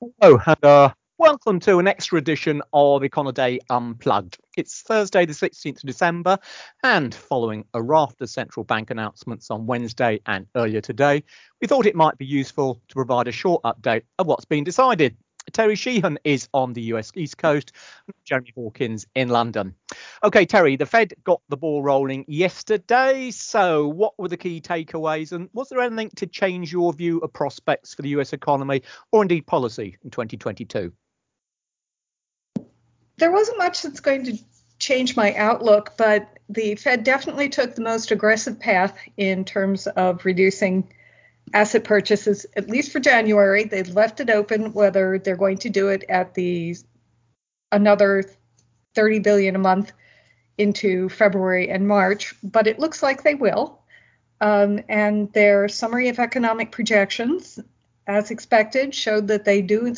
Hello, and uh, welcome to an extra edition of Econoday Unplugged. It's Thursday, the 16th of December, and following a raft of central bank announcements on Wednesday and earlier today, we thought it might be useful to provide a short update of what's been decided. Terry Sheehan is on the US East Coast, Jeremy Hawkins in London. Okay, Terry, the Fed got the ball rolling yesterday. So, what were the key takeaways, and was there anything to change your view of prospects for the US economy or indeed policy in 2022? There wasn't much that's going to change my outlook, but the Fed definitely took the most aggressive path in terms of reducing asset purchases, at least for January. They've left it open whether they're going to do it at the another 30 billion a month into February and March, but it looks like they will. Um, and their summary of economic projections, as expected, showed that they do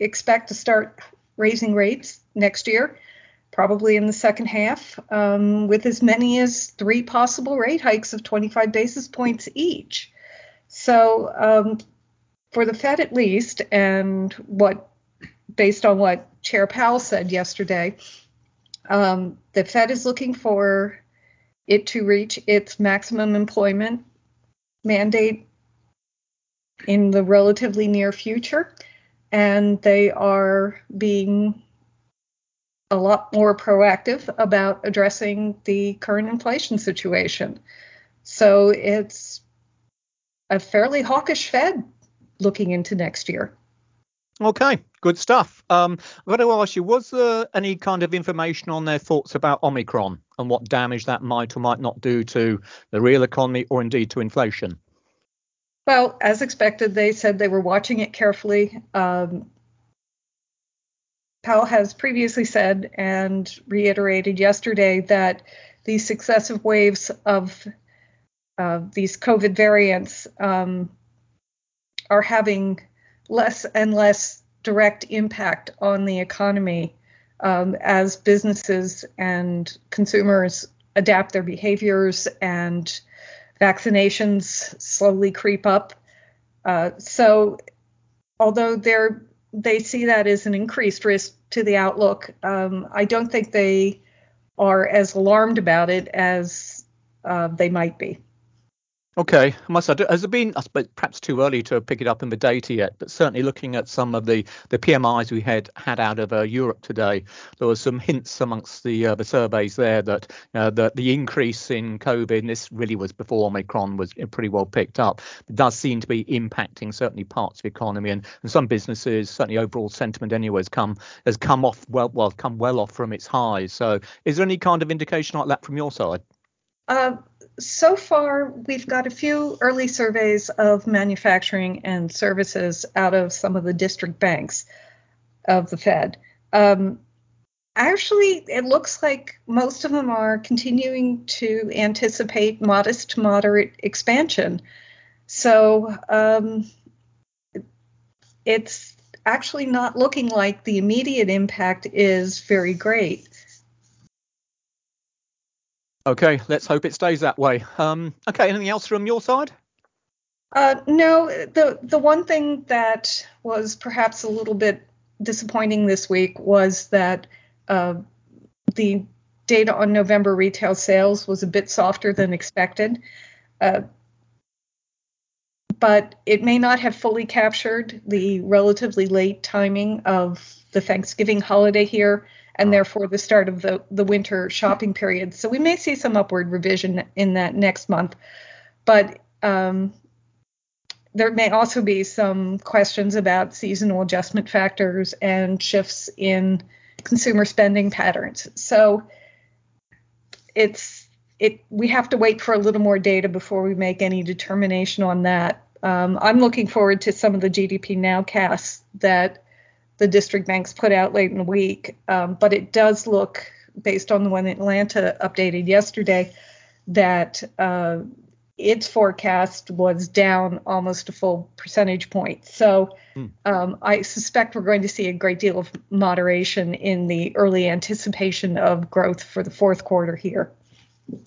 expect to start raising rates next year, probably in the second half, um, with as many as three possible rate hikes of 25 basis points each. So, um, for the Fed at least, and what, based on what Chair Powell said yesterday, um, the Fed is looking for it to reach its maximum employment mandate in the relatively near future, and they are being a lot more proactive about addressing the current inflation situation. So it's a fairly hawkish Fed looking into next year. Okay, good stuff. Um, I've got to ask you, was there any kind of information on their thoughts about Omicron and what damage that might or might not do to the real economy or indeed to inflation? Well, as expected, they said they were watching it carefully. Um, Powell has previously said and reiterated yesterday that these successive waves of uh, these COVID variants um, are having less and less direct impact on the economy um, as businesses and consumers adapt their behaviors and vaccinations slowly creep up. Uh, so, although they see that as an increased risk to the outlook, um, I don't think they are as alarmed about it as uh, they might be. Okay, must have, has it been? I suppose perhaps too early to pick it up in the data yet, but certainly looking at some of the, the PMIs we had had out of uh, Europe today, there were some hints amongst the uh, the surveys there that uh, the the increase in COVID, and this really was before Omicron was pretty well picked up, does seem to be impacting certainly parts of the economy and, and some businesses. Certainly overall sentiment anyway has come has come off well well come well off from its highs. So is there any kind of indication like that from your side? Uh, so far, we've got a few early surveys of manufacturing and services out of some of the district banks of the Fed. Um, actually, it looks like most of them are continuing to anticipate modest to moderate expansion. So um, it's actually not looking like the immediate impact is very great. Okay, let's hope it stays that way. Um, okay, anything else from your side? Uh, no, the the one thing that was perhaps a little bit disappointing this week was that uh, the data on November retail sales was a bit softer than expected. Uh, but it may not have fully captured the relatively late timing of the Thanksgiving holiday here and therefore the start of the, the winter shopping period. So we may see some upward revision in that next month. But um, there may also be some questions about seasonal adjustment factors and shifts in consumer spending patterns. So it's it we have to wait for a little more data before we make any determination on that. Um, I'm looking forward to some of the GDP nowcasts that the district banks put out late in the week. Um, but it does look, based on the one Atlanta updated yesterday, that uh, its forecast was down almost a full percentage point. So hmm. um, I suspect we're going to see a great deal of moderation in the early anticipation of growth for the fourth quarter here.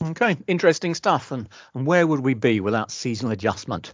Okay, interesting stuff. And, and where would we be without seasonal adjustment?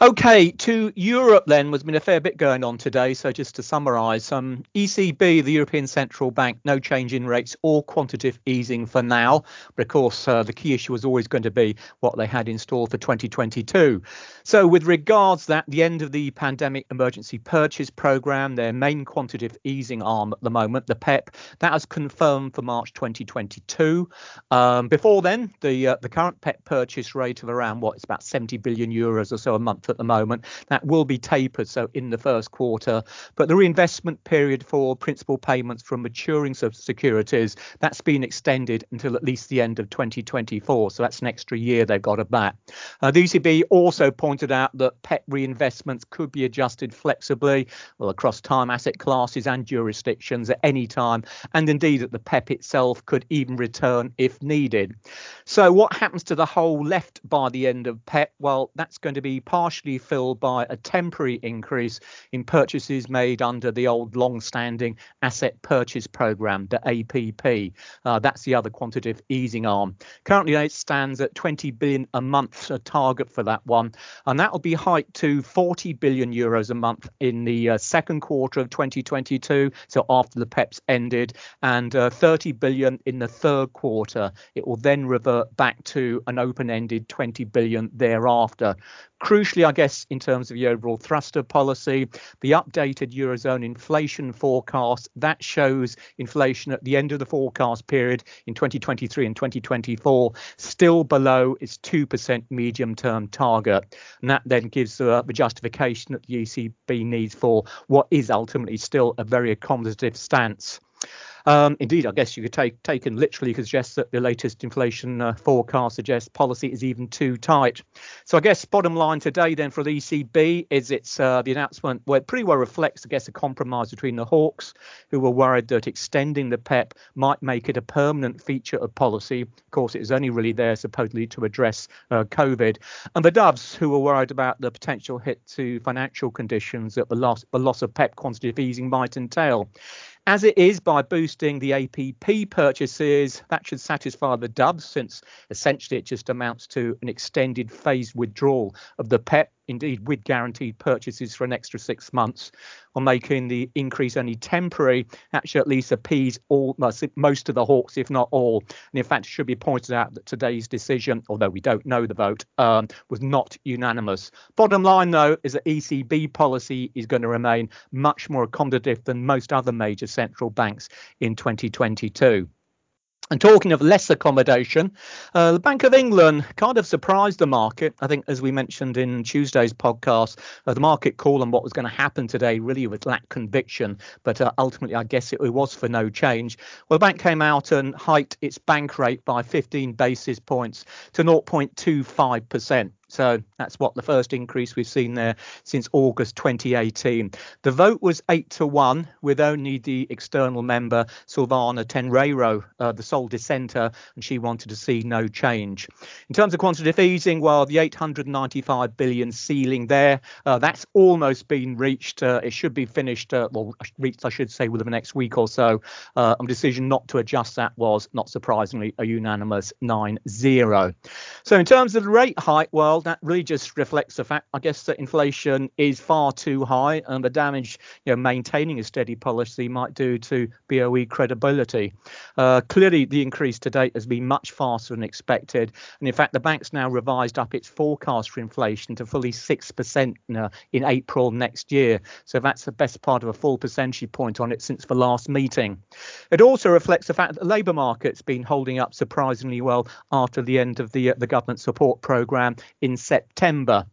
Okay, to Europe then, there's been a fair bit going on today. So just to summarise, um, ECB, the European Central Bank, no change in rates or quantitative easing for now. But of course, uh, the key issue was always going to be what they had in store for 2022. So with regards that, the end of the pandemic emergency purchase programme, their main quantitative easing arm at the moment, the PEP, that has confirmed for March 2022. Um, before then, the uh, the current PEP purchase rate of around what it's about 70 billion euros or so a month at the moment. That will be tapered, so in the first quarter. But the reinvestment period for principal payments from maturing securities that's been extended until at least the end of 2024. So that's an extra year they've got of that. Uh, the ECB also pointed out that PEP reinvestments could be adjusted flexibly, well across time, asset classes, and jurisdictions at any time, and indeed that the PEP itself could even return if needed. So what happens to the hole left by the end of PEP? Well, that's going to be partially filled by a temporary increase in purchases made under the old long-standing asset purchase program, the APP. Uh, that's the other quantitative easing arm. Currently, it stands at 20 billion a month, a target for that one, and that will be hiked to 40 billion euros a month in the uh, second quarter of 2022. So after the PEP's ended, and uh, 30 billion in the third quarter. It will then revert back to an open-ended 20 billion thereafter. Crucially, I guess, in terms of the overall thrust of policy, the updated Eurozone inflation forecast that shows inflation at the end of the forecast period in 2023 and 2024 still below its 2% medium term target. And that then gives uh, the justification that the ECB needs for what is ultimately still a very accommodative stance. Um, indeed, I guess you could take taken literally suggest that the latest inflation uh, forecast suggests policy is even too tight. So I guess bottom line today then for the ECB is it's uh, the announcement where pretty well reflects, I guess, a compromise between the hawks who were worried that extending the PEP might make it a permanent feature of policy. Of course, it was only really there supposedly to address uh, COVID, and the doves who were worried about the potential hit to financial conditions that the loss the loss of PEP quantitative easing might entail. As it is by boosting the APP purchases, that should satisfy the dubs since essentially it just amounts to an extended phased withdrawal of the PEP indeed with guaranteed purchases for an extra six months, or making the increase only temporary, actually at least appease all most of the hawks, if not all. And in fact, it should be pointed out that today's decision, although we don't know the vote, um, was not unanimous. Bottom line, though, is that ECB policy is going to remain much more accommodative than most other major central banks in 2022. And talking of less accommodation, uh, the Bank of England kind of surprised the market. I think, as we mentioned in Tuesday's podcast, uh, the market call on what was going to happen today really was lack conviction. But uh, ultimately, I guess it, it, was for no change. Well, the bank came out and hiked its bank rate by 15 basis points to 0.25%. So that's what the first increase we've seen there since August 2018. The vote was eight to one, with only the external member Silvana Tenreyro, uh, the sole dissenter, and she wanted to see no change. In terms of quantitative easing, well, the 895 billion ceiling there, uh, that's almost been reached. Uh, it should be finished, uh, well, reached, I should say, within the next week or so. Uh, decision not to adjust that was, not surprisingly, a unanimous 9 0. So in terms of the rate hike, well, well, that really just reflects the fact, I guess, that inflation is far too high, and the damage you know maintaining a steady policy might do to BOE credibility. Uh, clearly, the increase to date has been much faster than expected, and in fact, the bank's now revised up its forecast for inflation to fully six percent uh, in April next year. So that's the best part of a full percentage point on it since the last meeting. It also reflects the fact that the labour market's been holding up surprisingly well after the end of the uh, the government support programme in September.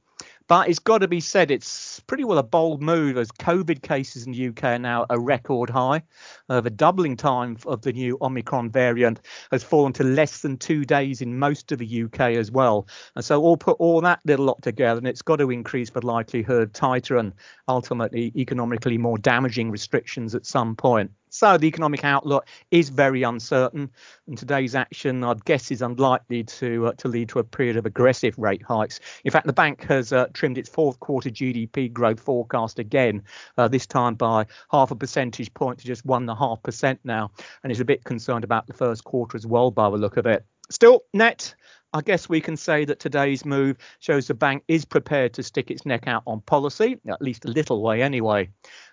But it's got to be said, it's pretty well a bold move as COVID cases in the UK are now a record high. Uh, the doubling time of the new Omicron variant has fallen to less than two days in most of the UK as well. And so, all put all that little lot together, and it's got to increase the likelihood tighter and ultimately economically more damaging restrictions at some point. So the economic outlook is very uncertain, and today's action, I'd guess, is unlikely to uh, to lead to a period of aggressive rate hikes. In fact, the bank has uh, trimmed its fourth quarter GDP growth forecast again, uh, this time by half a percentage point to just one and a half percent now, and is a bit concerned about the first quarter as well, by the look of it. Still, net I guess we can say that today's move shows the bank is prepared to stick its neck out on policy, at least a little way anyway.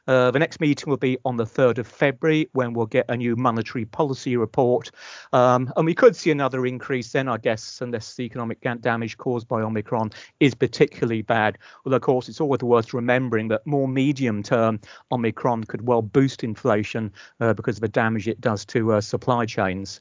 Uh, the next meeting will be on the 3rd of February when we'll get a new monetary policy report. Um, and we could see another increase then, I guess, unless the economic damage caused by Omicron is particularly bad. Although, of course, it's always worth remembering that more medium term Omicron could well boost inflation uh, because of the damage it does to uh, supply chains.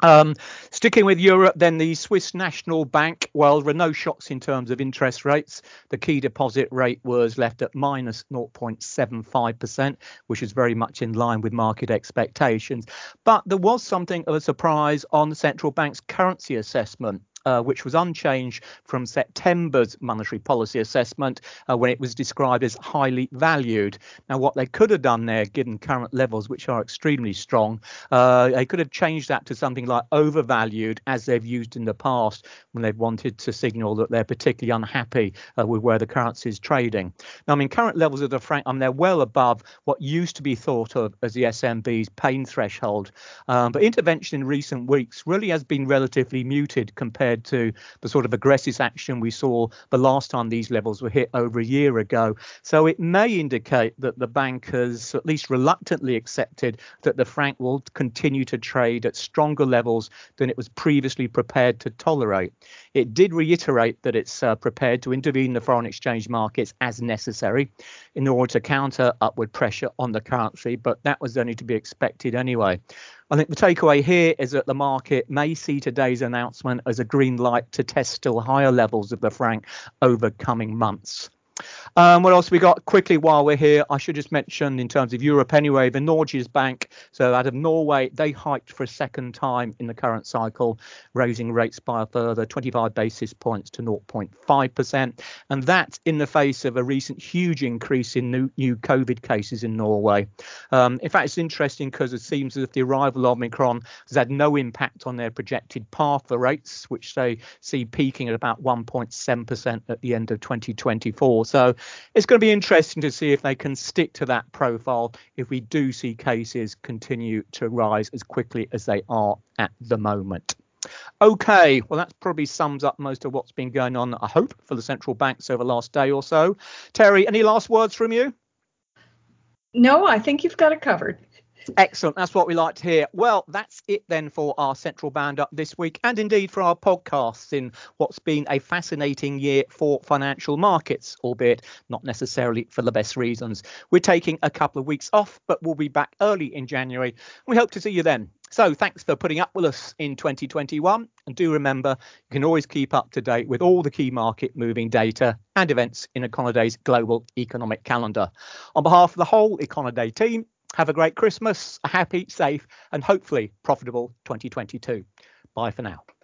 Um, sticking with Europe, then the Swiss National Bank. Well, there were no shocks in terms of interest rates. The key deposit rate was left at minus 0.75%, which is very much in line with market expectations. But there was something of a surprise on the central bank's currency assessment uh, which was unchanged from September's monetary policy assessment uh, when it was described as highly valued. Now, what they could have done there, given current levels, which are extremely strong, uh, they could have changed that to something like overvalued, as they've used in the past when they've wanted to signal that they're particularly unhappy uh, with where the currency is trading. Now, I mean, current levels of the franc, I mean, they're well above what used to be thought of as the SNB's pain threshold. Um, but intervention in recent weeks really has been relatively muted compared compared to the sort of aggressive action we saw the last time these levels were hit over a year ago. So it may indicate that the bank has at least reluctantly accepted that the franc will continue to trade at stronger levels than it was previously prepared to tolerate. It did reiterate that it's uh, prepared to intervene in the foreign exchange markets as necessary in order to counter upward pressure on the currency, but that was only to be expected anyway. I think the takeaway here is that the market may see today's announcement as a green light to test still higher levels of the franc over coming months. Um, what else we got quickly while we're here? I should just mention in terms of Europe anyway, the Norges Bank. So out of Norway, they hiked for a second time in the current cycle, raising rates by a further 25 basis points to 0.5%. And that's in the face of a recent huge increase in new, new COVID cases in Norway. Um, in fact, it's interesting because it seems as if the arrival of Omicron has had no impact on their projected path for rates, which they see peaking at about 1.7% at the end of 2024. So it's going to be interesting to see if they can stick to that profile if we do see cases continue to rise as quickly as they are at the moment. Okay, well, that probably sums up most of what's been going on, I hope, for the central banks over the last day or so. Terry, any last words from you? No, I think you've got it covered. Excellent. That's what we like to hear. Well, that's it then for our central band up this week, and indeed for our podcasts in what's been a fascinating year for financial markets, albeit not necessarily for the best reasons. We're taking a couple of weeks off, but we'll be back early in January. We hope to see you then. So thanks for putting up with us in 2021. And do remember, you can always keep up to date with all the key market moving data and events in Econoday's global economic calendar. On behalf of the whole Econoday team, have a great Christmas, a happy, safe, and hopefully profitable 2022. Bye for now.